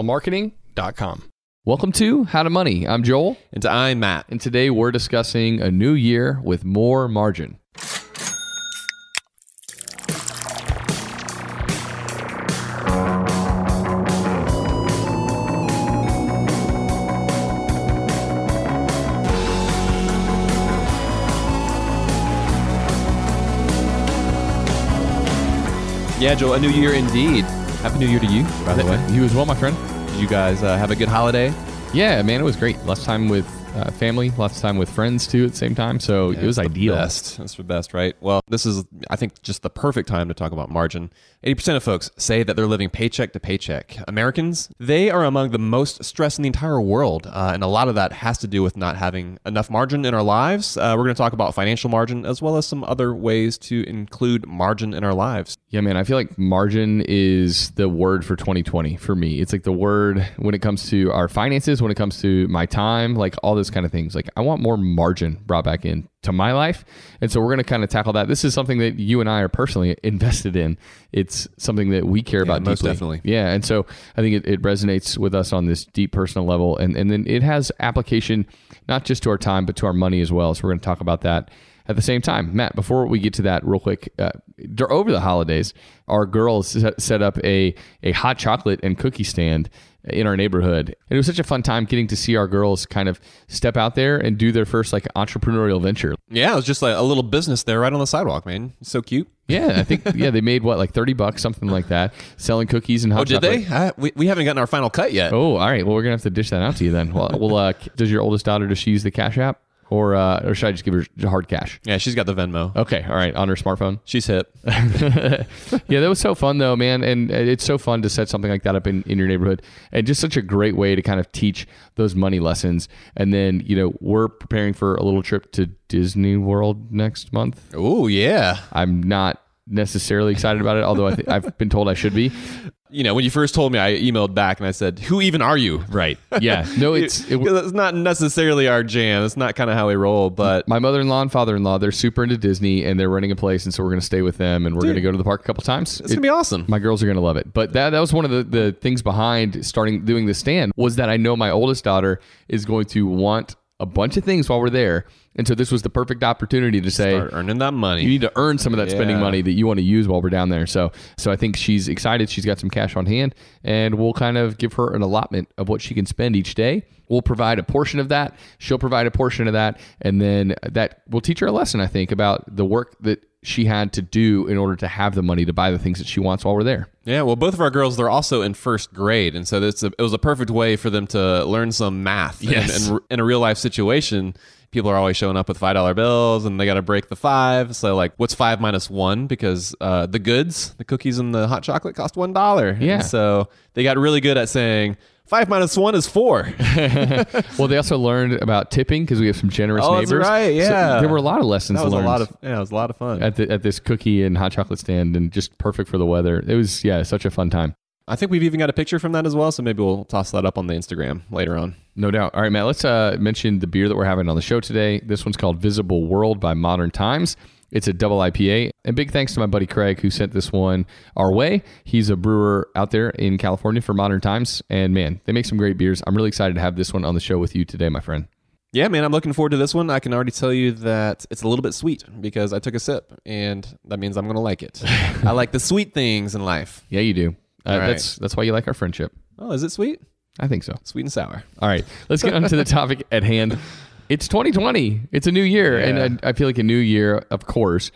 upswellmarketing.com. Welcome to How to Money. I'm Joel. And I'm Matt. And today we're discussing a new year with more margin. Yeah, Joel, a new year indeed. Happy New Year to you, by the way. You as well, my friend. Did you guys uh, have a good holiday? Yeah, man, it was great. Of time with uh, family, lots of time with friends too at the same time. So Yeah, it was ideal. Best. That's the best, right? Well, this is, I think, just the perfect time to talk about margin. 80% of folks say that they're living paycheck to paycheck. Americans, they are among the most stressed in the entire world. Uh, and a lot of that has to do with not having enough margin in our lives. Uh, we're going to talk about financial margin as well as some other ways to include margin in our lives. Yeah, man, I feel like margin is the word for 2020 for me. It's like the word when it comes to our finances, when it comes to my time, like all those kind of things. Like I want more margin brought back in to my life. And so we're going to kind of tackle that. This is something that you and I are personally invested in. It's something that we care about most deeply. definitely. Yeah. And so I think it, it resonates with us on this deep personal level. And, and then it has application not just to our time, but to our money as well. So we're going to talk about that at the same time. Matt, before we get to that, real quick, uh, over the holidays, our girls set, set up a, a hot chocolate and cookie stand in our neighborhood. And it was such a fun time getting to see our girls kind of step out there and do their first like entrepreneurial venture. Yeah, it was just like a little business there right on the sidewalk, man. It's so cute. Yeah, I think yeah they made what like thirty bucks, something like that, selling cookies and hot Oh, did chocolate. they? I, we, we haven't gotten our final cut yet. Oh, all right. Well, we're gonna have to dish that out to you then. Well, well uh, does your oldest daughter does she use the Cash App, or uh, or should I just give her hard cash? Yeah, she's got the Venmo. Okay, all right, on her smartphone. She's hip. yeah, that was so fun though, man. And it's so fun to set something like that up in, in your neighborhood. And just such a great way to kind of teach those money lessons. And then, you know, we're preparing for a little trip to Disney World next month. Oh, yeah. I'm not necessarily excited about it, although I th- I've been told I should be. You know, when you first told me, I emailed back and I said, "Who even are you?" Right. Yeah. No, it's it, it's not necessarily our jam. It's not kind of how we roll. But my mother-in-law and father-in-law, they're super into Disney and they're running a place and so we're going to stay with them and we're going to go to the park a couple times. it's gonna be awesome. My girls are going to love it. But that, that was one of the, the things behind starting doing the stand was that I know my oldest daughter is going to want a bunch of things while we're there. And so this was the perfect opportunity to say, Start earning that money. you need to earn some of that spending money that you want to use while we're down there. So, so I think she's excited. She's got some cash on hand, and we'll kind of give her an allotment of what she can spend each day. We'll provide a portion of that. She'll provide a portion of that, and then that will teach her a lesson. I think about the work that she had to do in order to have the money to buy the things that she wants while we're there. Yeah, well, both of our girls, they're also in first grade. And so a, it was a perfect way for them to learn some math. Yes. And, and in a real life situation, people are always showing up with $5 bills and they got to break the five. So, like, what's five minus one? Because uh, the goods, the cookies and the hot chocolate cost $1. Yeah. And so they got really good at saying, Five minus one is four. Well, they also learned about tipping because we have some generous Oh, that's neighbors. right, So yeah. there were a lot of lessons That was a lot of yeah, it was a lot of fun. at the, at this cookie and hot chocolate stand, and just perfect for the weather. It was yeah, such a fun time. I think we've even got a picture from that as well, so maybe we'll toss that up on the Instagram later on. No doubt. All right, Matt, let's uh, mention the beer that we're having on the show today. This one's called Visible World by Modern Times. It's a double IPA. And big thanks to my buddy Craig who sent this one our way. He's a brewer out there in California for Modern Times. And man, they make some great beers. I'm really excited to have this one on the show with you today, my friend. Yeah, man, I'm looking forward to this one. I can already tell you that it's a little bit sweet because I took a sip, and that means I'm going to like it. I like the sweet things in life. Yeah, you do. Uh, right. That's that's why you like our friendship. Oh, is it sweet? I think so. Sweet and sour. All right, let's get on to the topic at hand. It's 2020. It's a new year, Yeah. and I, I feel like a new year, of course,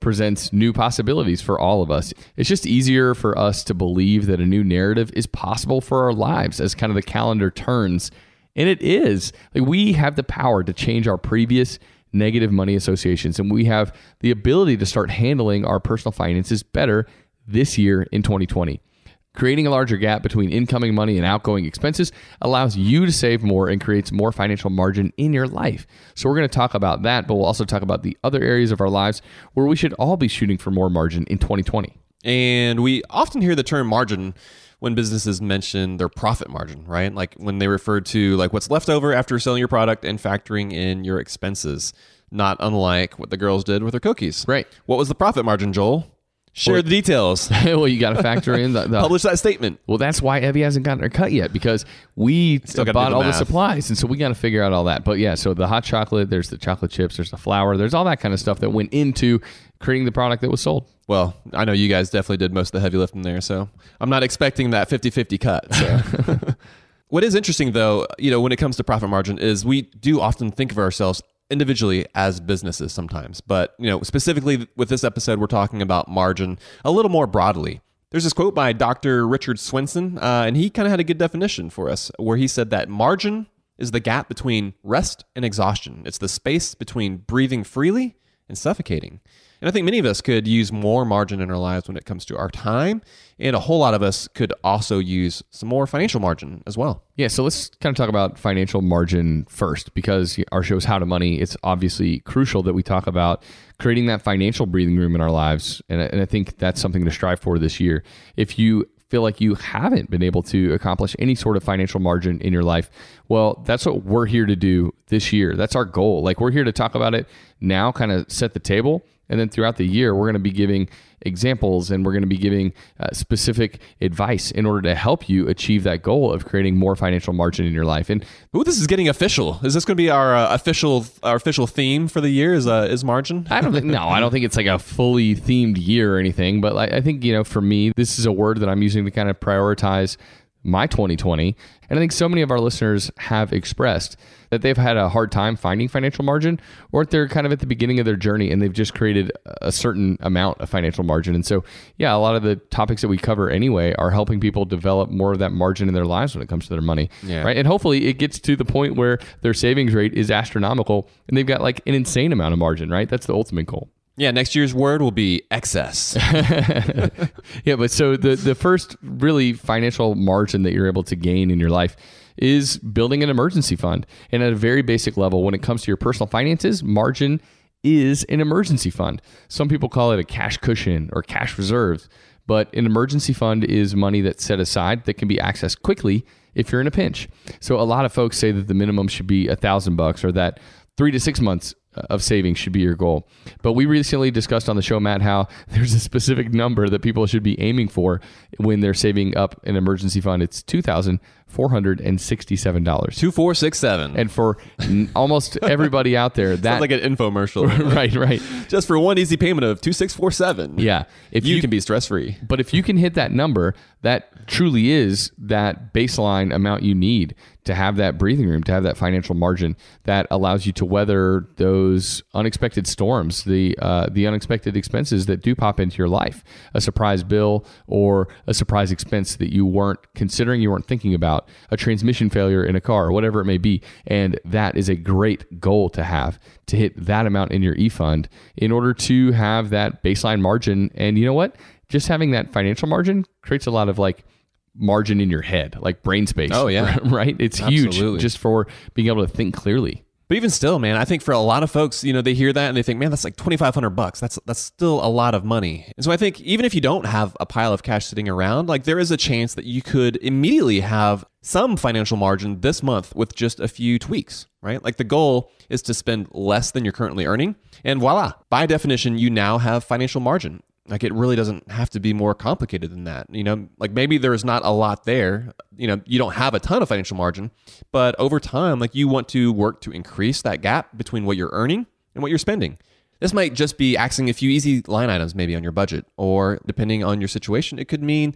presents new possibilities for all of us. It's just easier for us to believe that a new narrative is possible for our lives as kind of the calendar turns, and it is. Like we have the power to change our previous negative money associations, and we have the ability to start handling our personal finances better this year in 2020. Creating a larger gap between incoming money and outgoing expenses allows you to save more and creates more financial margin in your life. So, we're going to talk about that, but we'll also talk about the other areas of our lives where we should all be shooting for more margin in 2020. And we often hear the term margin when businesses mention their profit margin, right? Like when they refer to like what's left over after selling your product and factoring in your expenses, not unlike what the girls did with their cookies. Right. What was the profit margin, Joel? Share the details. well, you got to factor in the, the Publish that statement. Well, that's why Evie hasn't gotten her cut yet because we Still bought the all the supplies, and so we got to figure out all that. But yeah, so the hot chocolate, there's the chocolate chips, there's the flour, there's all that kind of stuff that went into creating the product that was sold. Well, I know you guys definitely did most of the heavy lifting there, so I'm not expecting that 50-50 cut. So. what is interesting though, you know, when it comes to profit margin is we do often think of ourselves individually as businesses sometimes. But, you know, specifically with this episode we're talking about margin a little more broadly. There's this quote by Dr. Richard Swenson, uh, and he kind of had a good definition for us where he said that margin is the gap between rest and exhaustion. It's the space between breathing freely and suffocating. And I think many of us could use more margin in our lives when it comes to our time, and a whole lot of us could also use some more financial margin as well. Yeah, so let's kind of talk about financial margin first because our show is How to Money. It's obviously crucial that we talk about creating that financial breathing room in our lives. And I, and I think that's something to strive for this year. If you feel like you haven't been able to accomplish any sort of financial margin in your life, well, that's what we're here to do this year. That's our goal. Like we're here to talk about it now, kind of set the table. And then throughout the year, we're going to be giving examples and we're going to be giving uh, specific advice in order to help you achieve that goal of creating more financial margin in your life. And Ooh, this is getting official. Is this going to be our uh, official our official theme for the year? Is uh, is margin? I don't think no, I don't think it's like a fully themed year or anything. But I, I think you know, for me, this is a word that I'm using to kind of prioritize my 2020. And I think so many of our listeners have expressed that they've had a hard time finding financial margin, or they're kind of at the beginning of their journey and they've just created a certain amount of financial margin. And so, yeah, a lot of the topics that we cover anyway are helping people develop more of that margin in their lives when it comes to their money. Yeah. Right. And hopefully it gets to the point where their savings rate is astronomical and they've got like an insane amount of margin, right? That's the ultimate goal. Yeah, next year's word will be excess. Yeah, but so the the first really financial margin that you're able to gain in your life is building an emergency fund. And at a very basic level, when it comes to your personal finances, margin is an emergency fund. Some people call it a cash cushion or cash reserves, but an emergency fund is money that's set aside that can be accessed quickly if you're in a pinch. So a lot of folks say that the minimum should be a thousand bucks or that three to six months of savings should be your goal. But we recently discussed on the show, Matt, how there's a specific number that people should be aiming for when they're saving up an emergency fund. It's two thousand four hundred and sixty-seven dollars. 2467. And for n- almost everybody out there, that Sounds like an infomercial. right, right. Just for one easy payment of 2647. Yeah. If you, you can be stress free. But if you can hit that number, that truly is that baseline amount you need to have that breathing room, to have that financial margin that allows you to weather those unexpected storms, the uh, the unexpected expenses that do pop into your life, a surprise bill or a surprise expense that you weren't considering, you weren't thinking about, a transmission failure in a car, or whatever it may be, and that is a great goal to have to hit that amount in your e fund in order to have that baseline margin. And you know what? just having that financial margin creates a lot of like margin in your head, like brain space. Oh, yeah. right. It's huge just for being able to think clearly. But even still, man, I think for a lot of folks, you know, they hear that and they think, man, that's like twenty five hundred bucks. That's that's still a lot of money. And so I think even if you don't have a pile of cash sitting around, like there is a chance that you could immediately have some financial margin this month with just a few tweaks, right? Like the goal is to spend less than you're currently earning, and voila, by definition, you now have financial margin. Like it really doesn't have to be more complicated than that. You know, like maybe there's not a lot there. You know, you don't have a ton of financial margin, but over time, like you want to work to increase that gap between what you're earning and what you're spending. This might just be axing a few easy line items maybe on your budget, or depending on your situation, it could mean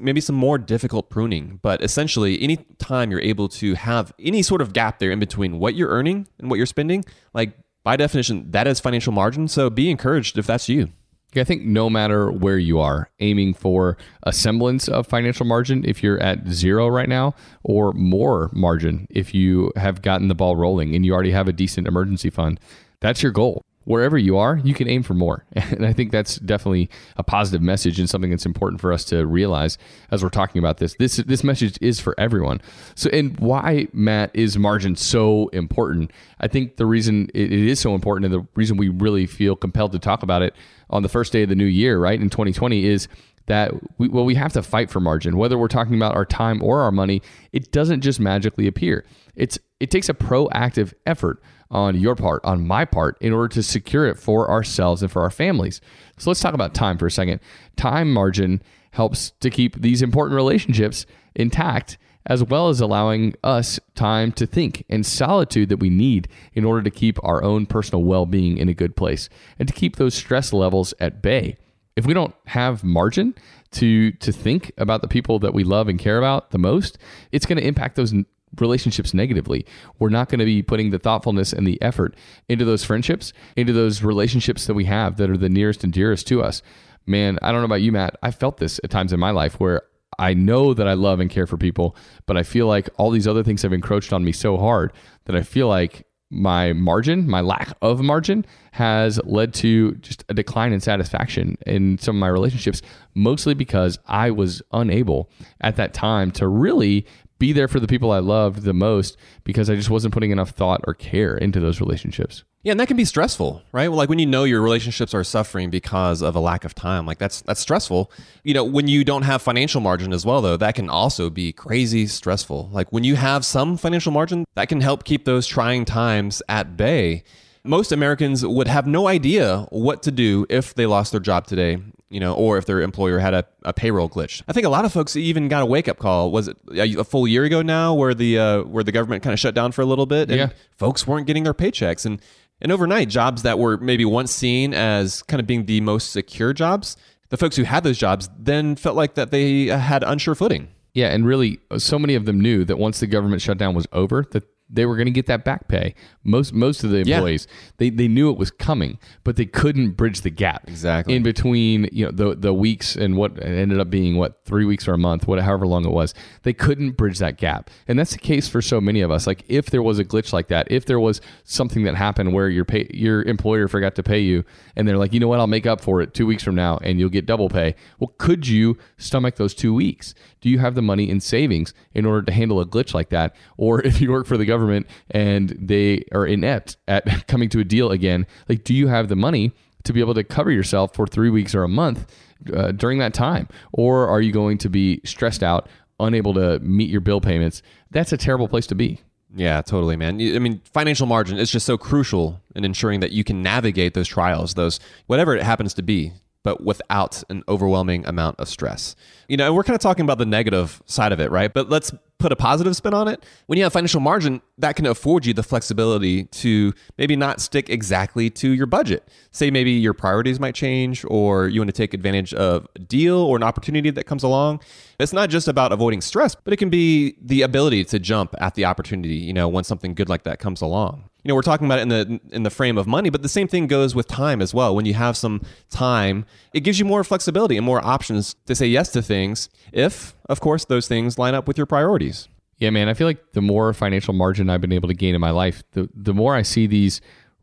maybe some more difficult pruning. But essentially, any time you're able to have any sort of gap there in between what you're earning and what you're spending, like by definition, that is financial margin. So be encouraged if that's you. I think no matter where you are, aiming for a semblance of financial margin if you're at zero right now, or more margin if you have gotten the ball rolling and you already have a decent emergency fund, that's your goal. Wherever you are, you can aim for more. And I think that's definitely a positive message and something that's important for us to realize as we're talking about this. This this message is for everyone. So and why Matt is margin so important? I think the reason it is so important and the reason we really feel compelled to talk about it on the first day of the new year, right, in 2020 is that we, well, we have to fight for margin. Whether we're talking about our time or our money, it doesn't just magically appear. It's it takes a proactive effort on your part, on my part, in order to secure it for ourselves and for our families. So let's talk about time for a second. Time margin helps to keep these important relationships intact as well as allowing us time to think and solitude that we need in order to keep our own personal well being in a good place and to keep those stress levels at bay. If we don't have margin to, to think about the people that we love and care about the most, it's going to impact those relationships negatively. We're not going to be putting the thoughtfulness and the effort into those friendships, into those relationships that we have that are the nearest and dearest to us. Man, I don't know about you, Matt. I felt this at times in my life where I know that I love and care for people, but I feel like all these other things have encroached on me so hard that I feel like my margin, my lack of margin, has led to just a decline in satisfaction in some of my relationships, mostly because I was unable at that time to really be there for the people I loved the most because I just wasn't putting enough thought or care into those relationships. Yeah, and that can be stressful, right? Well, like when you know your relationships are suffering because of a lack of time, like that's that's stressful. You know, when you don't have financial margin as well though, that can also be crazy stressful. Like when you have some financial margin, that can help keep those trying times at bay. Most Americans would have no idea what to do if they lost their job today you know, or if their employer had a, a payroll glitch. I think a lot of folks even got a wake up call. Was it a full year ago now, where the uh, where the government kind of shut down for a little bit, and Yeah. folks weren't getting their paychecks, and and overnight jobs that were maybe once seen as kind of being the most secure jobs, the folks who had those jobs then felt like that they uh, had unsure footing. Yeah, and really, so many of them knew that once the government shutdown was over, that they were going to get that back pay. Most most of the Yeah. employees they, they knew it was coming, but they couldn't bridge the gap Exactly. in between you know the the weeks and what ended up being what three weeks or a month, what however long it was. They couldn't bridge that gap, and that's the case for so many of us. Like if there was a glitch like that, if there was something that happened where your pay your employer forgot to pay you, and they're like, you know what, I'll make up for it two weeks from now, and you'll get double pay. Well, could you stomach those two weeks? Do you have the money in savings in order to handle a glitch like that? Or if you work for the government and they are inept at coming to a deal again, like do you have the money to be able to cover yourself for three weeks or a month uh, during that time? Or are you going to be stressed out, unable to meet your bill payments? That's a terrible place to be. Yeah, totally, man. I mean, financial margin is just so crucial in ensuring that you can navigate those trials, those whatever it happens to be but without an overwhelming amount of stress. You know, and we're kind of talking about the negative side of it, right? But let's put a positive spin on it. When you have financial margin, that can afford you the flexibility to maybe not stick exactly to your budget. Say maybe your priorities might change or you want to take advantage of a deal or an opportunity that comes along. It's not just about avoiding stress, but it can be the ability to jump at the opportunity, you know, when something good like that comes along you know we're talking about it in the in the frame of money but the same thing goes with time as well. When you have some time it gives you more flexibility and more options to say yes to things if of course those things line up with your priorities. Yeah man i feel like the more financial margin i've been able to gain in my life the the more i see these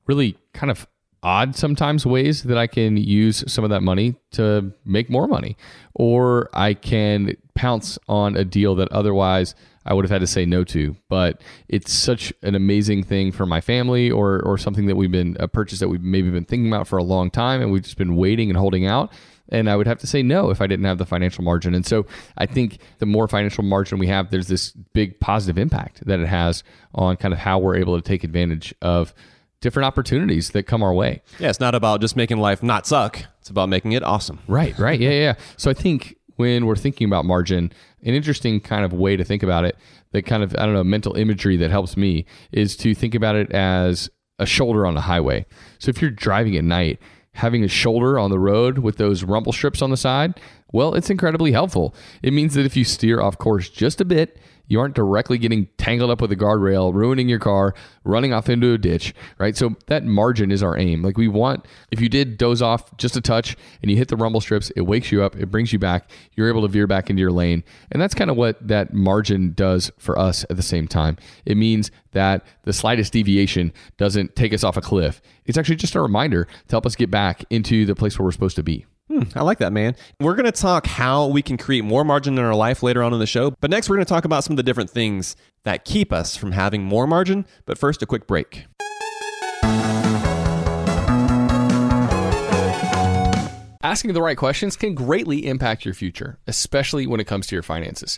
really kind of odd sometimes ways that I can use some of that money to make more money, or I can pounce on a deal that otherwise I would have had to say no to. But it's such an amazing thing for my family, or or something that we've been a purchase that we've maybe been thinking about for a long time, and we've just been waiting and holding out. And I would have to say no if I didn't have the financial margin. And so I think the more financial margin we have, there's this big positive impact that it has on kind of how we're able to take advantage of different opportunities that come our way. Yeah, it's not about just making life not suck. It's about making it awesome. Right, right. Yeah, yeah. So I think when we're thinking about margin, an interesting kind of way to think about it, that kind of, I don't know, mental imagery that helps me is to think about it as a shoulder on a highway. So if you're driving at night, having a shoulder on the road with those rumble strips on the side, well, it's incredibly helpful. It means that if you steer off course just a bit, you aren't directly getting tangled up with a guardrail, ruining your car, running off into a ditch, right? So that margin is our aim. Like we want, if you did doze off just a touch and you hit the rumble strips, it wakes you up, it brings you back, you're able to veer back into your lane. And that's kind of what that margin does for us at the same time. It means that the slightest deviation doesn't take us off a cliff. It's actually just a reminder to help us get back into the place where we're supposed to be. Hmm, I like that, man. We're going to talk how we can create more margin in our life later on in the show. But next, we're going to talk about some of the different things that keep us from having more margin. But first, a quick break. Asking the right questions can greatly impact your future, especially when it comes to your finances.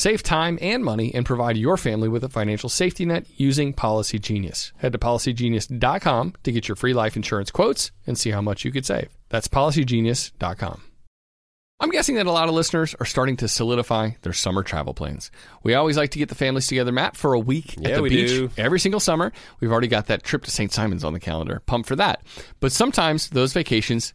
Save time and money and provide your family with a financial safety net using Policy Genius. Head to policygenius.com to get your free life insurance quotes and see how much you could save. That's policygenius.com. I'm guessing that a lot of listeners are starting to solidify their summer travel plans. We always like to get the families together, Matt, for a week Yeah, at the we beach do. every single summer. We've already got that trip to St. Simon's on the calendar. Pumped for that. But sometimes those vacations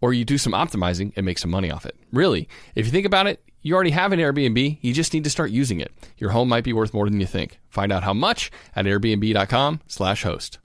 or you do some optimizing and make some money off it. Really, if you think about it, you already have an Airbnb, you just need to start using it. Your home might be worth more than you think. Find out how much at airbnb.com/host.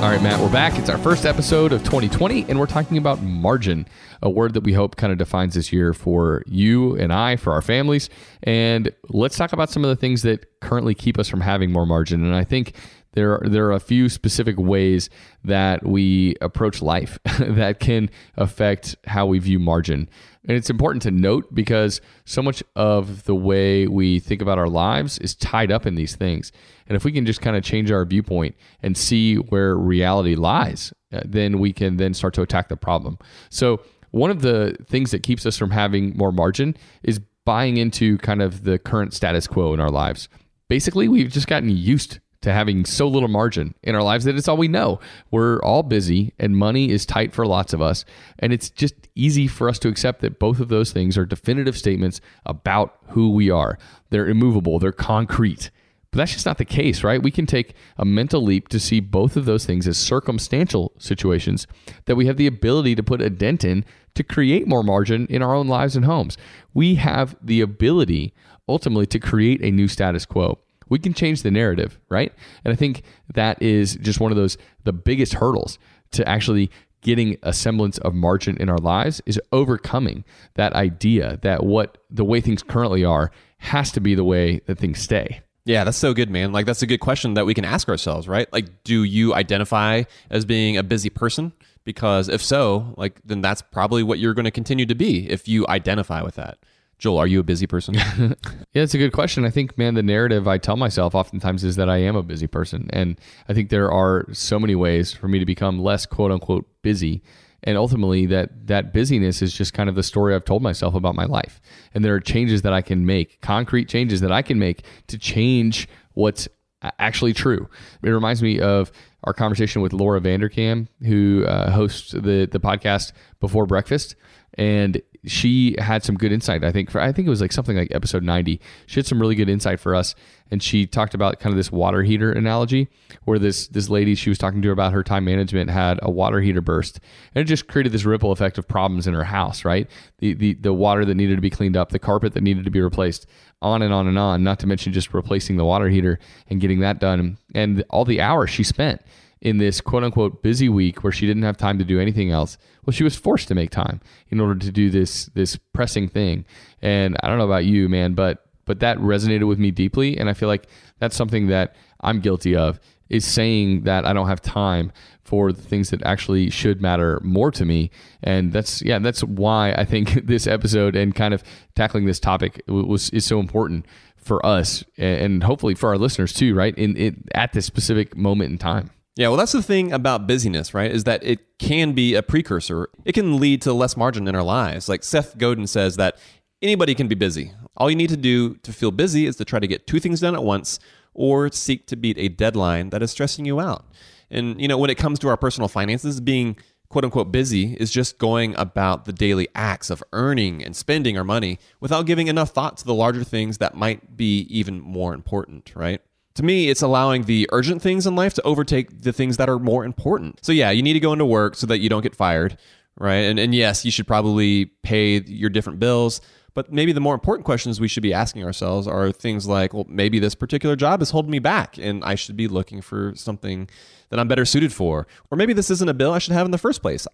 All right, Matt, we're back. It's our first episode of 2020, and we're talking about margin, a word that we hope kind of defines this year for you and I, for our families. And let's talk about some of the things that currently keep us from having more margin. And I think there are, there are a few specific ways that we approach life that can affect how we view margin. And it's important to note because so much of the way we think about our lives is tied up in these things. And if we can just kind of change our viewpoint and see where reality lies, uh, then we can then start to attack the problem. So, one of the things that keeps us from having more margin is buying into kind of the current status quo in our lives. Basically, we've just gotten used to having so little margin in our lives that it's all we know. We're all busy and money is tight for lots of us. And it's just easy for us to accept that both of those things are definitive statements about who we are. They're immovable, they're concrete. But that's just not the case, right? We can take a mental leap to see both of those things as circumstantial situations that we have the ability to put a dent in to create more margin in our own lives and homes. We have the ability ultimately to create a new status quo we can change the narrative, right? And I think that is just one of those the biggest hurdles to actually getting a semblance of margin in our lives is overcoming that idea that what the way things currently are has to be the way that things stay. Yeah, that's so good, man. Like that's a good question that we can ask ourselves, right? Like do you identify as being a busy person? Because if so, like then that's probably what you're going to continue to be if you identify with that. Joel, are you a busy person? yeah, it's a good question. I think, man, the narrative I tell myself oftentimes is that I am a busy person. And I think there are so many ways for me to become less quote unquote busy. And ultimately, that that busyness is just kind of the story I've told myself about my life. And there are changes that I can make, concrete changes that I can make to change what's actually true. It reminds me of our conversation with Laura Vanderkam, who uh, hosts the the podcast Before Breakfast, and she had some good insight. I think for I think it was like something like episode ninety. She had some really good insight for us, and she talked about kind of this water heater analogy, where this this lady she was talking to about her time management had a water heater burst, and it just created this ripple effect of problems in her house. Right, the the the water that needed to be cleaned up, the carpet that needed to be replaced, on and on and on. Not to mention just replacing the water heater and getting that done, and all the hours she spent in this quote unquote busy week where she didn't have time to do anything else. Well, she was forced to make time in order to do this this pressing thing. And I don't know about you, man, but but that resonated with me deeply and I feel like that's something that I'm guilty of is saying that I don't have time for the things that actually should matter more to me. And that's yeah, that's why I think this episode and kind of tackling this topic was is so important for us and hopefully for our listeners too, right? In it at this specific moment in time. Yeah, well, that's the thing about busyness, right? Is that it can be a precursor. It can lead to less margin in our lives. Like Seth Godin says that anybody can be busy. All you need to do to feel busy is to try to get two things done at once or seek to beat a deadline that is stressing you out. And, you know, when it comes to our personal finances, being quote unquote busy is just going about the daily acts of earning and spending our money without giving enough thought to the larger things that might be even more important, right? To me, it's allowing the urgent things in life to overtake the things that are more important. So, yeah, you need to go into work so that you don't get fired, right? And, and yes, you should probably pay your different bills. But maybe the more important questions we should be asking ourselves are things like, well, maybe this particular job is holding me back and I should be looking for something that I'm better suited for. Or maybe this isn't a bill I should have in the first place.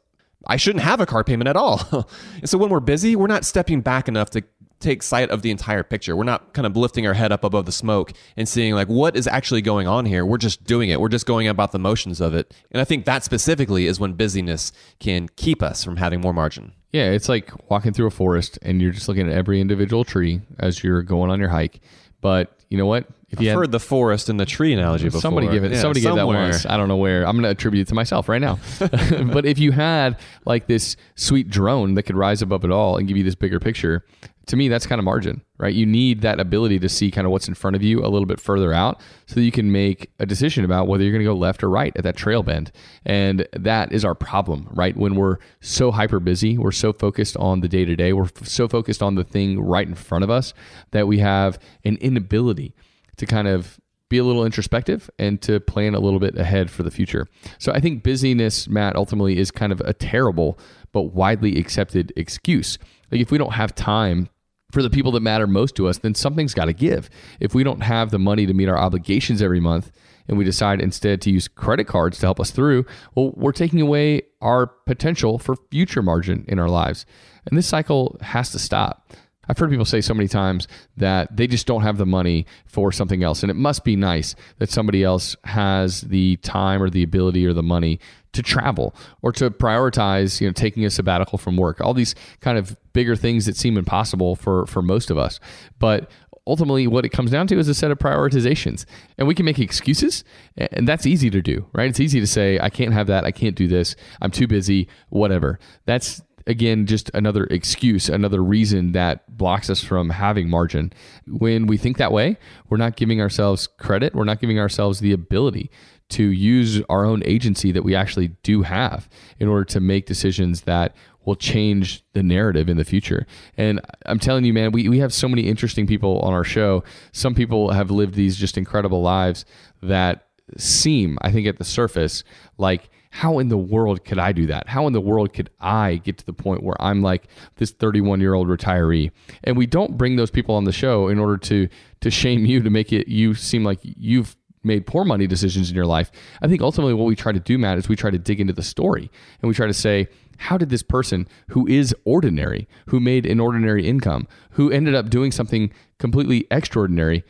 I shouldn't have a car payment at all. and so when we're busy, we're not stepping back enough to take sight of the entire picture. We're not kind of lifting our head up above the smoke and seeing like what is actually going on here. We're just doing it. We're just going about the motions of it. And I think that specifically is when busyness can keep us from having more margin. Yeah, it's like walking through a forest and you're just looking at every individual tree as you're going on your hike. But you know what? If you I've had, heard the forest and the tree analogy before. Somebody give it. Yeah, somebody somewhere. give that once. I don't know where. I'm going to attribute it to myself right now. but if you had like this sweet drone that could rise above it all and give you this bigger picture, to me that's kind of margin, right? You need that ability to see kind of what's in front of you a little bit further out, so that you can make a decision about whether you're going to go left or right at that trail bend. And that is our problem, right? When we're so hyper busy, we're so focused on the day to day, we're so focused on the thing right in front of us that we have an inability to kind of be a little introspective and to plan a little bit ahead for the future. So I think busyness, Matt, ultimately is kind of a terrible but widely accepted excuse. Like if we don't have time for the people that matter most to us, then something's got to give. If we don't have the money to meet our obligations every month and we decide instead to use credit cards to help us through, well, we're taking away our potential for future margin in our lives. And this cycle has to stop. I've heard people say so many times that they just don't have the money for something else. And it must be nice that somebody else has the time or the ability or the money to travel or to prioritize, you know, taking a sabbatical from work. All these kind of bigger things that seem impossible for for most of us. But ultimately what it comes down to is a set of prioritizations and we can make excuses and that's easy to do right it's easy to say i can't have that i can't do this i'm too busy whatever that's again, just another excuse, another reason that blocks us from having margin. When we think that way, we're not giving ourselves credit, we're not giving ourselves the ability to use our own agency that we actually do have in order to make decisions that will change the narrative in the future. And I'm telling you, man, we, we have so many interesting people on our show. Some people have lived these just incredible lives that seem, I think, at the surface, like how in the world could I do that? How in the world could I get to the point where I'm like this 31 year old retiree? And we don't bring those people on the show in order to to shame you to make it you seem like you've made poor money decisions in your life. I think ultimately what we try to do, Matt, is we try to dig into the story and we try to say, how did this person who is ordinary, who made an ordinary income, who ended up doing something completely extraordinary,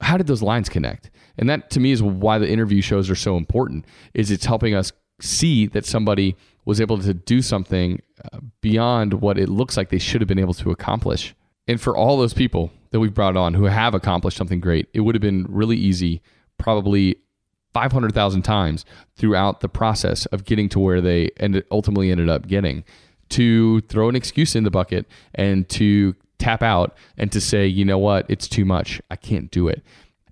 how did those lines connect? And that to me is why the interview shows are so important is it's helping us see that somebody was able to do something uh, beyond what it looks like they should have been able to accomplish. And for all those people that we've brought on who have accomplished something great, it would have been really easy, probably 500,000 times throughout the process of getting to where they ended, ultimately ended up getting, to throw an excuse in the bucket and to tap out and to say, you know what, it's too much. I can't do it.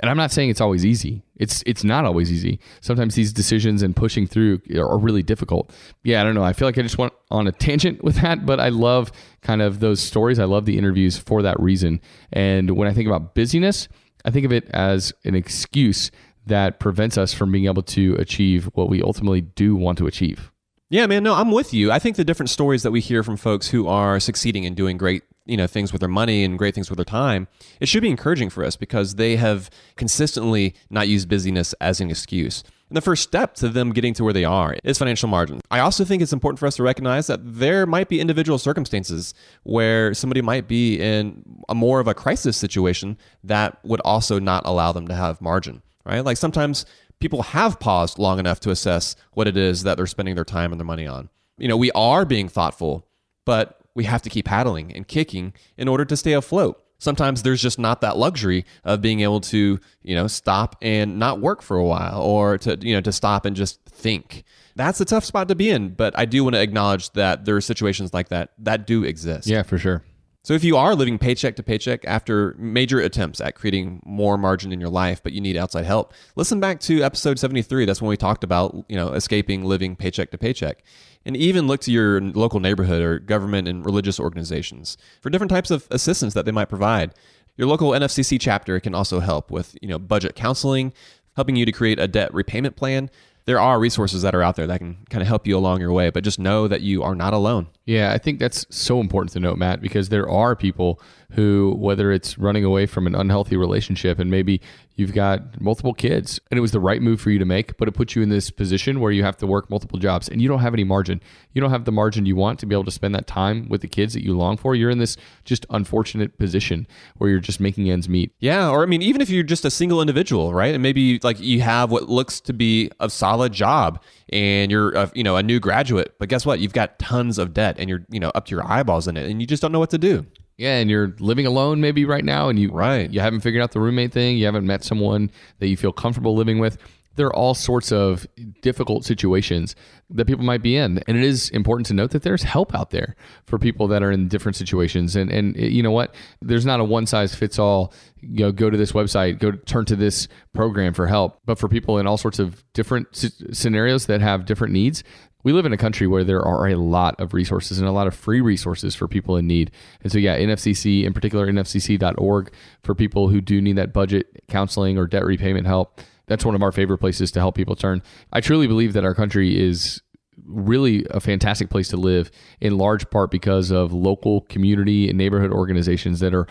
And I'm not saying it's always easy. It's it's not always easy. Sometimes these decisions and pushing through are really difficult. Yeah, I don't know. I feel like I just went on a tangent with that, but I love kind of those stories. I love the interviews for that reason. And when I think about busyness, I think of it as an excuse that prevents us from being able to achieve what we ultimately do want to achieve. Yeah, man, no, I'm with you. I think the different stories that we hear from folks who are succeeding and doing great you know things with their money and great things with their time it should be encouraging for us because they have consistently not used busyness as an excuse and the first step to them getting to where they are is financial margin. I also think it's important for us to recognize that there might be individual circumstances where somebody might be in a more of a crisis situation that would also not allow them to have margin, right? Like sometimes people have paused long enough to assess what it is that they're spending their time and their money on. You know, we are being thoughtful, but we have to keep paddling and kicking in order to stay afloat. Sometimes there's just not that luxury of being able to, you know, stop and not work for a while or to, you know, to stop and just think. That's a tough spot to be in, but I do want to acknowledge that there are situations like that that do exist. Yeah, for sure. So if you are living paycheck to paycheck after major attempts at creating more margin in your life, but you need outside help, listen back to episode 73. That's when we talked about, you know, escaping living paycheck to paycheck and even look to your local neighborhood or government and religious organizations for different types of assistance that they might provide. Your local NFCC chapter can also help with, you know, budget counseling, helping you to create a debt repayment plan. There are resources that are out there that can kind of help you along your way, but just know that you are not alone. Yeah, I think that's so important to note, Matt, because there are people who, whether it's running away from an unhealthy relationship and maybe you've got multiple kids and it was the right move for you to make, but it puts you in this position where you have to work multiple jobs and you don't have any margin. You don't have the margin you want to be able to spend that time with the kids that you long for. You're in this just unfortunate position where you're just making ends meet. Yeah, or I mean, even if you're just a single individual, right? And maybe like you have what looks to be a solid job and you're a, you know a new graduate, but guess what? You've got tons of debt and you're you know up to your eyeballs in it, and you just don't know what to do. Yeah, and you're living alone maybe right now, and you Right. you haven't figured out the roommate thing. You haven't met someone that you feel comfortable living with. There are all sorts of difficult situations that people might be in, and it is important to note that there's help out there for people that are in different situations. And and you know what? There's not a one size fits all. You know, go to this website, go turn to this program for help. But for people in all sorts of different scenarios that have different needs, we live in a country where there are a lot of resources and a lot of free resources for people in need. And so, yeah, NFCC, in particular, nfcc.org, for people who do need that budget counseling or debt repayment help. That's one of our favorite places to help people turn. I truly believe that our country is really a fantastic place to live in large part because of local community and neighborhood organizations that are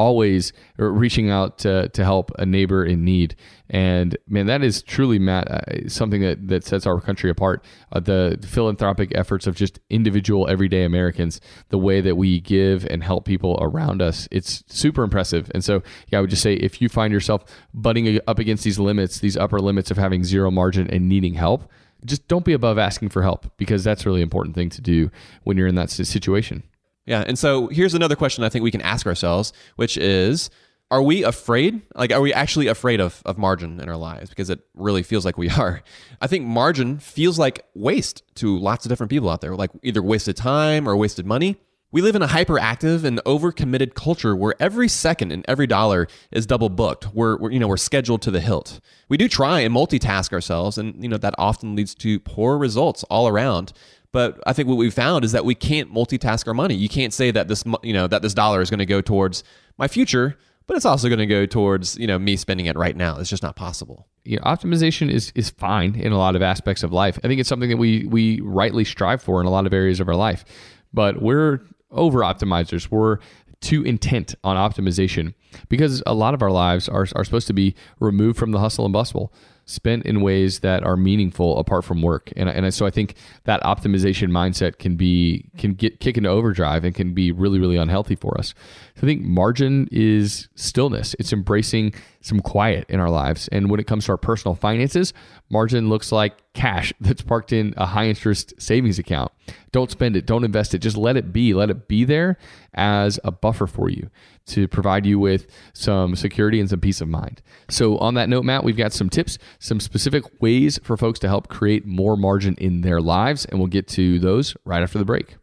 always reaching out to, to help a neighbor in need. And man, that is truly, Matt, uh, something that, that sets our country apart. Uh, the philanthropic efforts of just individual, everyday Americans, the way that we give and help people around us, it's super impressive. And so, yeah, I would just say if you find yourself butting up against these limits, these upper limits of having zero margin and needing help, just don't be above asking for help because that's really important thing to do when you're in that situation. Yeah. And so here's another question I think we can ask ourselves, which is are we afraid? Like, are we actually afraid of, of margin in our lives? Because it really feels like we are. I think margin feels like waste to lots of different people out there, like either wasted time or wasted money. We live in a hyperactive and overcommitted culture where every second and every dollar is double booked. We're, we're, you know we're scheduled to the hilt. We do try and multitask ourselves, and you know that often leads to poor results all around. But I think what we've found is that we can't multitask our money. You can't say that this you know that this dollar is going to go towards my future, but it's also going to go towards you know me spending it right now. It's just not possible. you optimization is is fine in a lot of aspects of life. I think it's something that we we rightly strive for in a lot of areas of our life. But we're over optimizers. We're too intent on optimization because a lot of our lives are are supposed to be removed from the hustle and bustle, spent in ways that are meaningful apart from work. And and so I think that optimization mindset can be can get kick into overdrive and can be really really unhealthy for us. So I think margin is stillness. It's embracing some quiet in our lives. And when it comes to our personal finances, margin looks like cash that's parked in a high interest savings account. Don't spend it, don't invest it, just let it be. Let it be there as a buffer for you to provide you with some security and some peace of mind. So, on that note, Matt, we've got some tips, some specific ways for folks to help create more margin in their lives, and we'll get to those right after the break.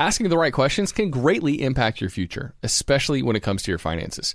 Asking the right questions can greatly impact your future, especially when it comes to your finances.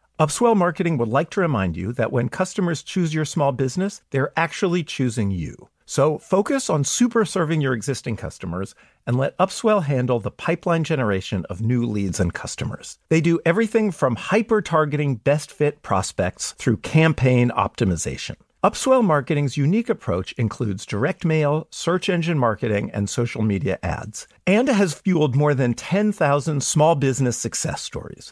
Upswell Marketing would like to remind you that when customers choose your small business, they're actually choosing you. So focus on super serving your existing customers and let Upswell handle the pipeline generation of new leads and customers. They do everything from hyper targeting best fit prospects through campaign optimization. Upswell Marketing's unique approach includes direct mail, search engine marketing, and social media ads, and has fueled more than 10,000 small business success stories.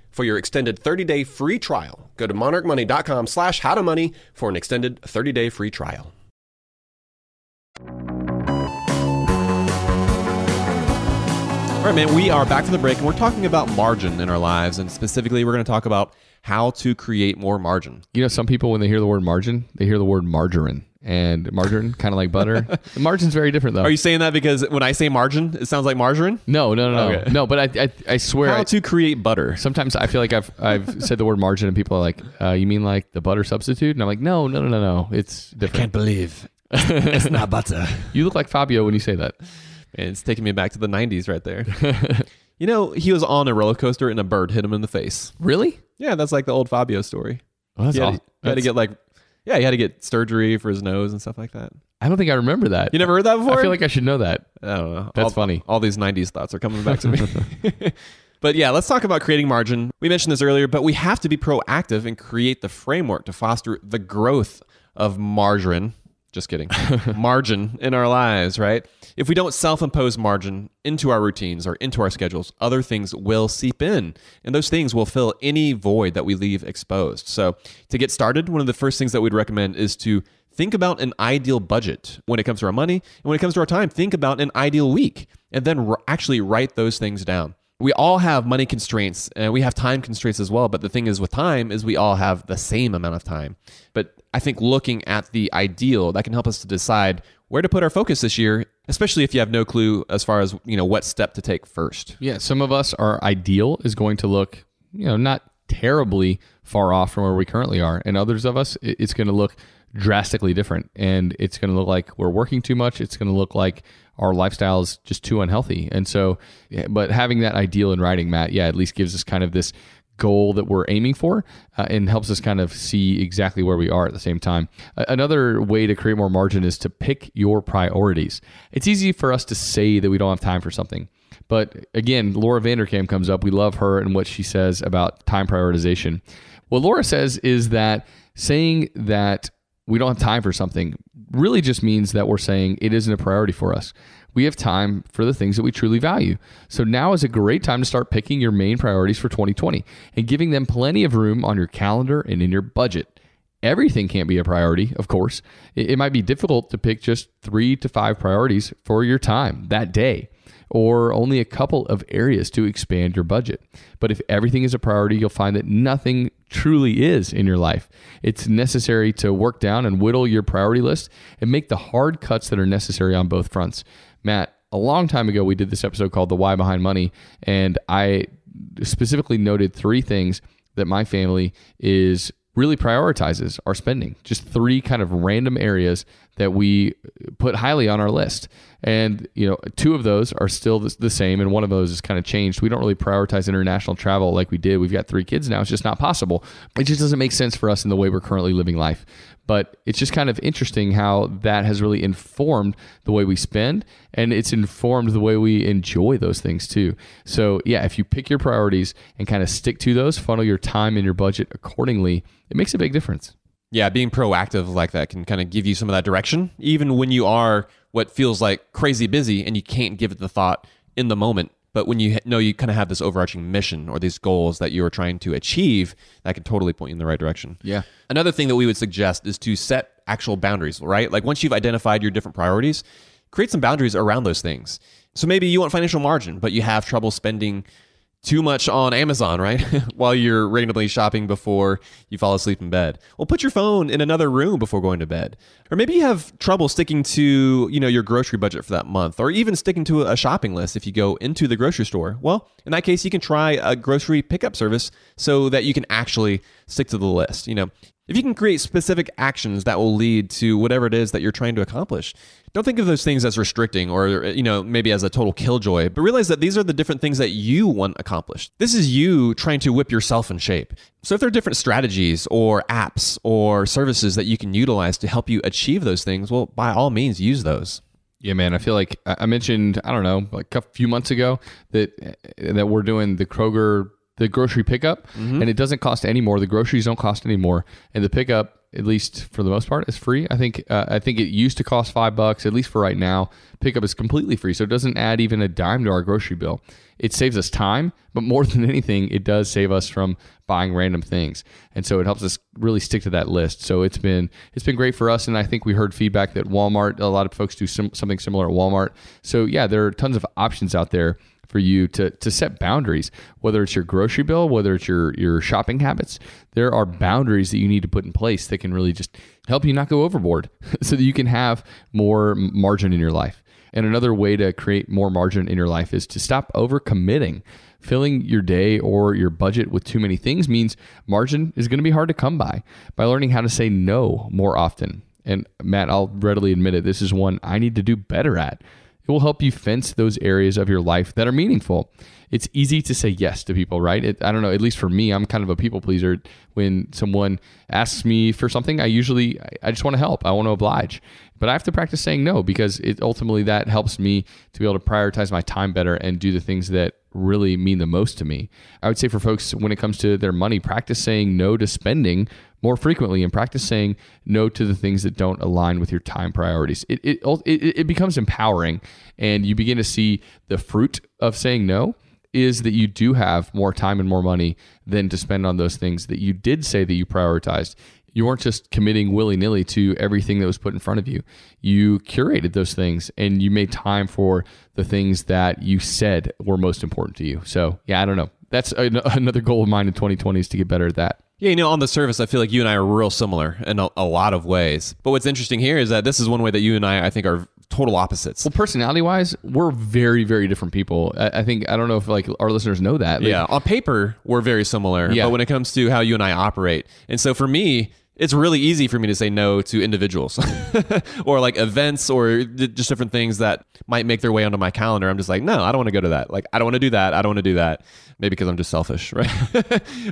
for your extended 30-day free trial. Go to monarchmoney.com slash howtomoney for an extended 30-day free trial. All right, man, we are back from the break and we're talking about margin in our lives. And specifically, we're going to talk about how to create more margin. You know, some people, when they hear the word margin, they hear the word margarine and margarine, kind of like butter. the margin's very different, though. Are you saying that because when I say margin, it sounds like margarine? No, no, no, okay. no. But I, I, I swear. How I, to create butter? Sometimes I feel like I've, I've said the word margin, and people are like, uh, "You mean like the butter substitute?" And I'm like, "No, no, no, no, no. It's different." I can't believe it's not butter. You look like Fabio when you say that. Man, it's taking me back to the '90s right there. you know, he was on a roller coaster and a bird hit him in the face. Really? Yeah, that's like the old Fabio story. Oh, that's he had, awesome. he had to get like yeah, he had to get surgery for his nose and stuff like that. I don't think I remember that. You never heard that before? I feel like I should know that. I don't know. That's all, funny. All these 90s thoughts are coming back to me. but yeah, let's talk about creating margin. We mentioned this earlier, but we have to be proactive and create the framework to foster the growth of margarine. Just kidding. margin in our lives, right? If we don't self impose margin into our routines or into our schedules, other things will seep in. And those things will fill any void that we leave exposed. So, to get started, one of the first things that we'd recommend is to think about an ideal budget when it comes to our money. And when it comes to our time, think about an ideal week and then actually write those things down we all have money constraints and we have time constraints as well but the thing is with time is we all have the same amount of time. But i think looking at the ideal that can help us to decide where to put our focus this year especially if you have no clue as far as you know what step to take first. Yeah some of us our ideal is going to look you know not terribly far off from where we currently are and others of us it's going to look drastically different and it's going to look like we're working too much it's going to look like our lifestyle is just too unhealthy and so but having that ideal in writing matt yeah at least gives us kind of this goal that we're aiming for uh, and helps us kind of see exactly where we are at the same time. Another way to create more margin is to pick your priorities. It's easy for us to say that we don't have time for something. But again, Laura Vanderkam comes up. We love her and what she says about time prioritization. What Laura says is that saying that we don't have time for something really just means that we're saying it isn't a priority for us. We have time for the things that we truly value. So now is a great time to start picking your main priorities for 2020 and giving them plenty of room on your calendar and in your budget. Everything can't be a priority, of course. It, might be difficult to pick just three to five priorities for your time that day or only a couple of areas to expand your budget. But if everything is a priority, you'll find that nothing truly is in your life. It's necessary to work down and whittle your priority list and make the hard cuts that are necessary on both fronts. Matt, a long time ago, we did this episode called The Why Behind Money, and I specifically noted three things that my family is really prioritizes our spending. Just three kind of random areas that we put highly on our list. And, you know, two of those are still the same, and one of those is kind of changed. We don't really prioritize international travel like we did. We've got three kids now. It's just not possible. It just doesn't make sense for us in the way we're currently living life. But it's just kind of interesting how that has really informed the way we spend and it's informed the way we enjoy those things too. So, yeah, if you pick your priorities and kind of stick to those, funnel your time and your budget accordingly, it makes a big difference. Yeah, being proactive like that can kind of give you some of that direction, even when you are what feels like crazy busy and you can't give it the thought in the moment but when you know you kind of have this overarching mission or these goals that you're trying to achieve, that can totally point you in the right direction. Yeah. Another thing that we would suggest is to set actual boundaries, right? Like once you've identified your different priorities, create some boundaries around those things. So maybe you want financial margin, but you have trouble spending too much on Amazon, right? While you're randomly shopping before you fall asleep in bed. Well, put your phone in another room before going to bed. Or maybe you have trouble sticking to, you know, your grocery budget for that month or even sticking to a shopping list if you go into the grocery store. Well, in that case, you can try a grocery pickup service so that you can actually stick to the list. You know, if you can create specific actions that will lead to whatever it is that you're trying to accomplish, don't think of those things as restricting or uh, you know maybe as a total killjoy, but realize that these are the different things that you want accomplished. This is you trying to whip yourself in shape. So if there are different strategies or apps or services that you can utilize to help you achieve those things, well, by all means, use those. Yeah, man. I feel like I mentioned I don't know like a few months ago that that we're doing the Kroger the grocery pickup, mm-hmm. and it doesn't cost any more. The groceries don't cost any more, and the pickup, at least for the most part, is free. I think uh, I think it used to cost five bucks, at least for right now. Pickup is completely free, so it doesn't add even a dime to our grocery bill. It saves us time, but more than anything, it does save us from buying random things, and so it helps us really stick to that list. So it's been it's been great for us, and I think we heard feedback that Walmart, a lot of folks do some, something similar at Walmart. So yeah, there are tons of options out there for you to to set boundaries whether it's your grocery bill whether it's your your shopping habits there are boundaries that you need to put in place that can really just help you not go overboard so that you can have more margin in your life. And another way to create more margin in your life is to stop overcommitting. Filling your day or your budget with too many things means margin is going to be hard to come by by learning how to say no more often. And Matt, I'll readily admit it, this is one I need to do better at. It will help you fence those areas of your life that are meaningful. It's easy to say yes to people, right? It, I don't know. At least for me, I'm kind of a people pleaser. When someone asks me for something, I usually I just want to help. I want to oblige, but I have to practice saying no because it ultimately that helps me to be able to prioritize my time better and do the things that really mean the most to me. I would say for folks when it comes to their money, practice saying no to spending more frequently and practice saying no to the things that don't align with your time priorities. It, it, it, it becomes empowering and you begin to see the fruit of saying no is that you do have more time and more money than to spend on those things that you did say that you prioritized. You weren't just committing willy nilly to everything that was put in front of you. You curated those things and you made time for the things that you said were most important to you. So, yeah, I don't know. That's another goal of mine in 2020 is to get better at that. Yeah, you know, on the surface, I feel like you and I are real similar in a, a, lot of ways. But what's interesting here is that this is one way that you and I, I think, are total opposites. Well, personality wise, we're very, very different people. I, I, think I don't know if like our listeners know that. Like, yeah, on paper, we're very similar. Yeah. But when it comes to how you and I operate, and so for me, it's really easy for me to say no to individuals or like events or just different things that might make their way onto my calendar. I'm just like, no, I don't want to go to that. Like, I don't want to do that. I don't want to do that. Maybe because I'm just selfish, right?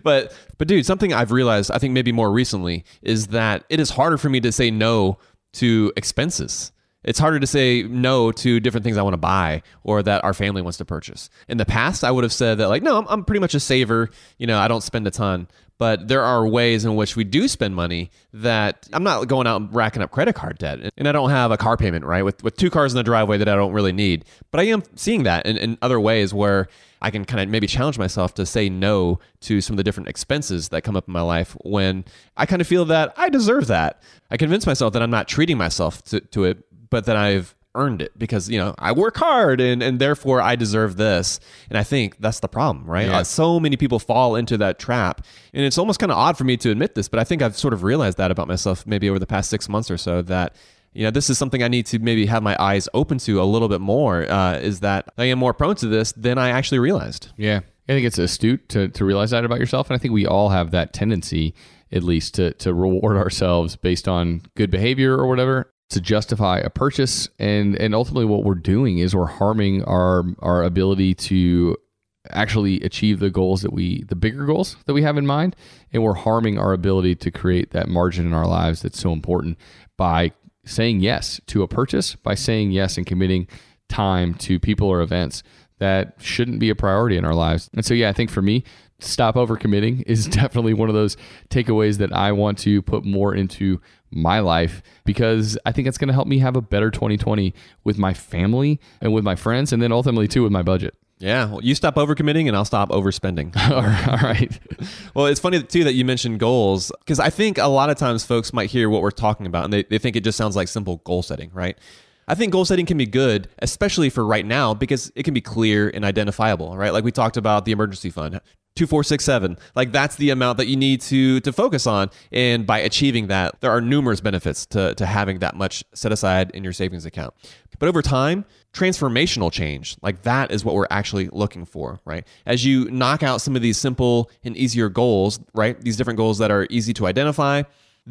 but, but dude, something I've realized, I think maybe more recently, is that it is harder for me to say no to expenses. It's harder to say no to different things I want to buy or that our family wants to purchase. In the past, I would have said that, like, no, I'm, I'm pretty much a saver. You know, I don't spend a ton but there are ways in which we do spend money that I'm not going out and racking up credit card debt. And I don't have a car payment, right? With, with two cars in the driveway that I don't really need. But I am seeing that in, in other ways where I can kind of maybe challenge myself to say no to some of the different expenses that come up in my life when I kind of feel that I deserve that. I convince myself that I'm not treating myself to, to it, but that I've earned it because you know I work hard and and therefore I deserve this. And I think that's the problem, right? Yeah. Uh, so many people fall into that trap, and it's almost kind of odd for me to admit this, but I think I've sort of realized that about myself maybe over the past six months or so that. You know, this is something I need to maybe have my eyes open to a little bit more. Uh, is that I am more prone to this than I actually realized. Yeah. I think it's astute to, to realize that about yourself. And I think we all have that tendency, at least, to, to reward ourselves based on good behavior or whatever to justify a purchase. And, and ultimately, what we're doing is we're harming our, our ability to actually achieve the goals that we, the bigger goals that we have in mind. And we're harming our ability to create that margin in our lives that's so important by saying yes to a purchase, by saying yes and committing time to people or events that shouldn't be a priority in our lives. And so, yeah, I think for me, stop overcommitting is definitely one of those takeaways that I want to put more into my life because I think it's going to help me have a better 2020 with my family and with my friends, and then ultimately, too, with my budget. Yeah, well, you stop overcommitting and I'll stop overspending. All right. well, it's funny too that you mentioned goals because I think a lot of times folks might hear what we're talking about and they, they think it just sounds like simple goal setting, right? I think goal setting can be good, especially for right now, because it can be clear and identifiable, right? Like we talked about the emergency fund. 2467 like that's the amount that you need to to focus on and by achieving that there are numerous benefits to to having that much set aside in your savings account but over time transformational change like that is what we're actually looking for right as you knock out some of these simple and easier goals right these different goals that are easy to identify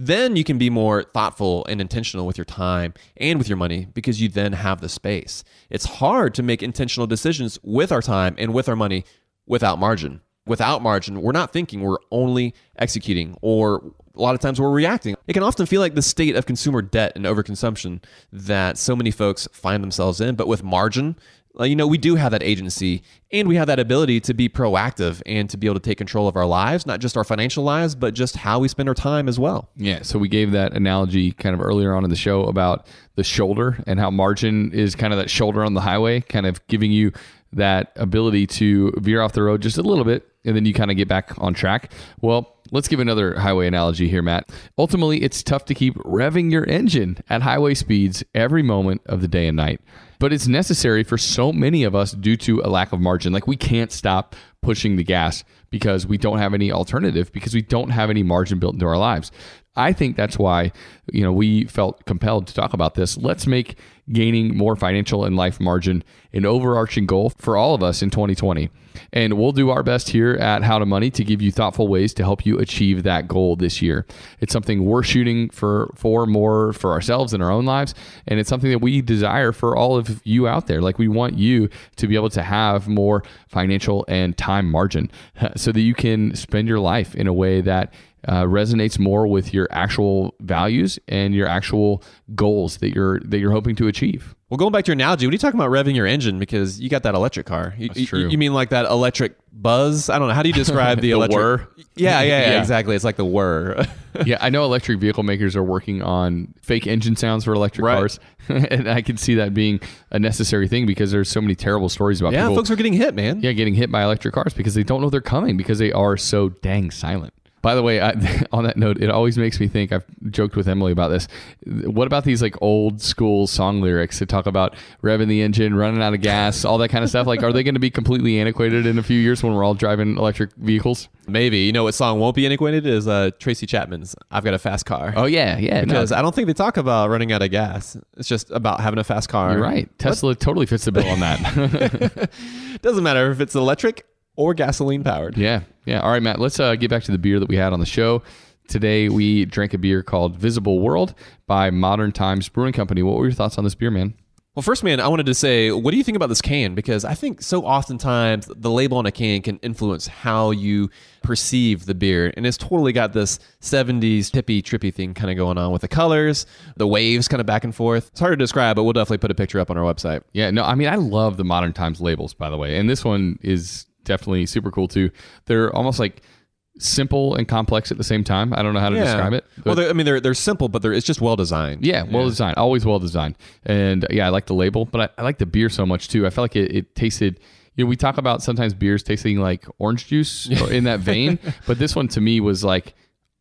then you can be more thoughtful and intentional with your time and with your money because you then have the space. It's hard to make intentional decisions with our time and with our money without margin. Without margin, we're not thinking, we're only executing, or a lot of times we're reacting. It can often feel like the state of consumer debt and overconsumption that so many folks find themselves in. But with margin, you know, we do have that agency and we have that ability to be proactive and to be able to take control of our lives, not just our financial lives, but just how we spend our time as well. Yeah. So we gave that analogy kind of earlier on in the show about the shoulder and how margin is kind of that shoulder on the highway, kind of giving you that ability to veer off the road just a little bit and then you kind of get back on track. Well, let's give another highway analogy here, Matt. Ultimately, it's tough to keep revving your engine at highway speeds every moment of the day and night. But it's necessary for so many of us due to a lack of margin. Like we can't stop pushing the gas because we don't have any alternative because we don't have any margin built into our lives. I think that's why, you know, we felt compelled to talk about this. Let's make gaining more financial and life margin an overarching goal for all of us in 2020. And we'll do our best here at How to Money to give you thoughtful ways to help you achieve that goal this year. It's something we're shooting for for more for ourselves in our own lives, and it's something that we desire for all of you out there. Like we want you to be able to have more financial and time margin so that you can spend your life in a way that uh, resonates more with your actual values and your actual goals that you're that you're hoping to achieve. Well, going back to your analogy, what are you talking about revving your engine? Because you got that electric car. You, That's you- true. You, mean like that electric buzz? I don't know. How do you describe the, The electric? whir? Yeah, yeah, yeah, Yeah. exactly. It's like the whir. yeah, I know electric vehicle makers are working on fake engine sounds for electric Right. cars, and I can see that being a necessary thing because there's so many terrible stories about yeah, people. folks are getting hit, man. yeah, getting hit by electric cars because they don't know they're coming because they are so dang silent. By the way, I, on that note, it always makes me think. I've joked with Emily about this. What about these like old school song lyrics that talk about revving the engine, running out of gas, all that kind of stuff? Like, are they going to be completely antiquated in a few years when we're all driving electric vehicles? Maybe. You know what song won't be antiquated is uh, Tracy Chapman's "I've Got a Fast Car." Oh yeah, yeah. no, because I don't think they talk about running out of gas. It's just about having a fast car. you're right. Tesla totally fits the bill on that. Doesn't matter if it's electric or gasoline powered. Yeah, yeah. All right, Matt. Let's uh, get back to the beer that we had on the show today. We drank a beer called Visible World by Modern Times Brewing Company. What were your thoughts on this beer, man? Well, first, man, I wanted to say, what do you think about this can? Because I think so oftentimes the label on a can can influence how you perceive the beer. And it's totally got this 70s tippy, trippy thing kind of going on with the colors, the waves kind of back and forth. It's hard to describe, but we'll definitely put a picture up on our website. Yeah, no, I mean, I love the Modern Times labels, by the way, and this one is definitely super cool too. They're almost like simple and complex at the same time. I don't know how to describe it. well, they're, I mean, they're, they're simple, but they're, it's just well designed. Yeah, well designed. Always well designed. And yeah, I like the label, but I, I like the beer so much too. I felt like it, it tasted. You know, we talk about sometimes beers tasting like orange juice or in that vein, but this one to me was like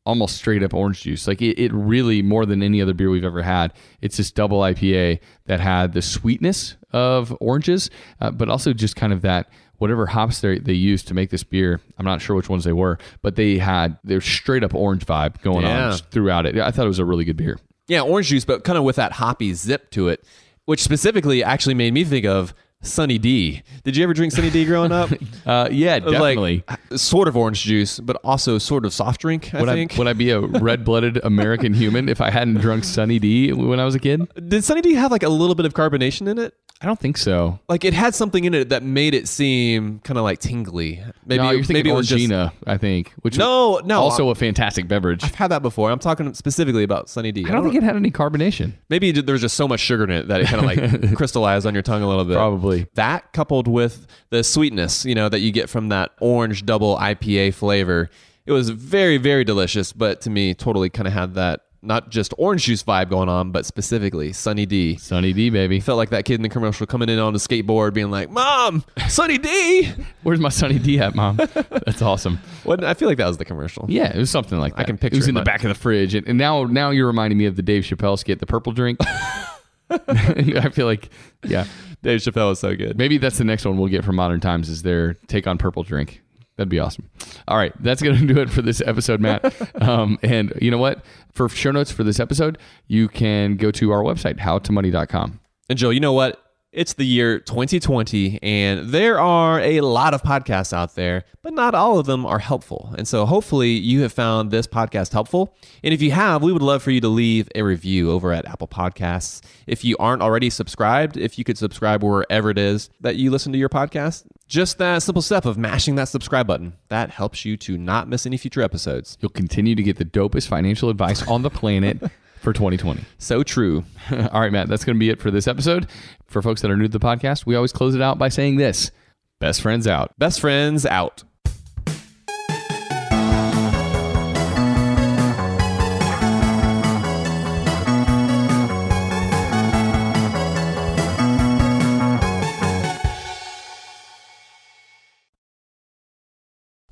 almost straight up orange juice. Like it, it really more than any other beer we've ever had. It's this double IPA that had the sweetness of oranges, uh, but also just kind of that whatever hops they they used to make this beer. I'm not sure which ones they were, but they had their straight up orange vibe going Yeah. on throughout it. I thought it was a really good beer. Yeah, orange juice, but kind of with that hoppy zip to it, which specifically actually made me think of Sunny D. Did you ever drink Sunny D growing up? Uh, yeah, definitely. Like sort of orange juice, but also sort of soft drink. I would I, think. would I be a red blooded American human if I hadn't drunk Sunny D when I was a kid? Did Sunny D have like a little bit of carbonation in it? I don't think so. Like it had something in it that made it seem kind of like tingly. Maybe no, you're thinking maybe was just- Orangina, I think, which No, no. also a fantastic beverage. I've had that before. I'm talking specifically about Sunny D. I don't think it had any carbonation. Maybe there's just so much sugar in it that it kind of like crystallized on your tongue a little bit. Probably. That coupled with the sweetness, you know, that you get from that orange double IPA flavor, it was very, very delicious. But to me, totally kind of had that not just orange juice vibe going on, but specifically Sunny D. Sunny D, baby. Felt like that kid in the commercial coming in on a skateboard, being like, "Mom, Sunny D." Where's my Sunny D at, Mom? That's awesome. What I feel like that was the commercial. Yeah, it was something like that. I can picture It was it, in the back of the fridge, and, and now now you're reminding me of the Dave Chappelle skit, the purple drink. I feel like, yeah, Dave Chappelle is so good. maybe that's the next one we'll get from Modern Times is their take on purple drink. That'd be awesome. All right, that's going to do it for this episode, Matt. Um, and you know what? For show notes for this episode, you can go to our website, howtomoney.com. And Joe, you know what? It's the year 2020, and there are a lot of podcasts out there, but not all of them are helpful. And so hopefully you have found this podcast helpful. And if you have, we would love for you to leave a review over at Apple Podcasts. If you aren't already subscribed, if you could subscribe wherever it is that you listen to your podcast, just that simple step of mashing that subscribe button, that helps you to not miss any future episodes. You'll continue to get the dopest financial advice on the planet for 2020. So true. All right, Matt, that's going to be it for this episode. For folks that are new to the podcast, we always close it out by saying this best friends out. Best friends out.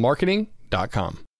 upswellmarketing.com.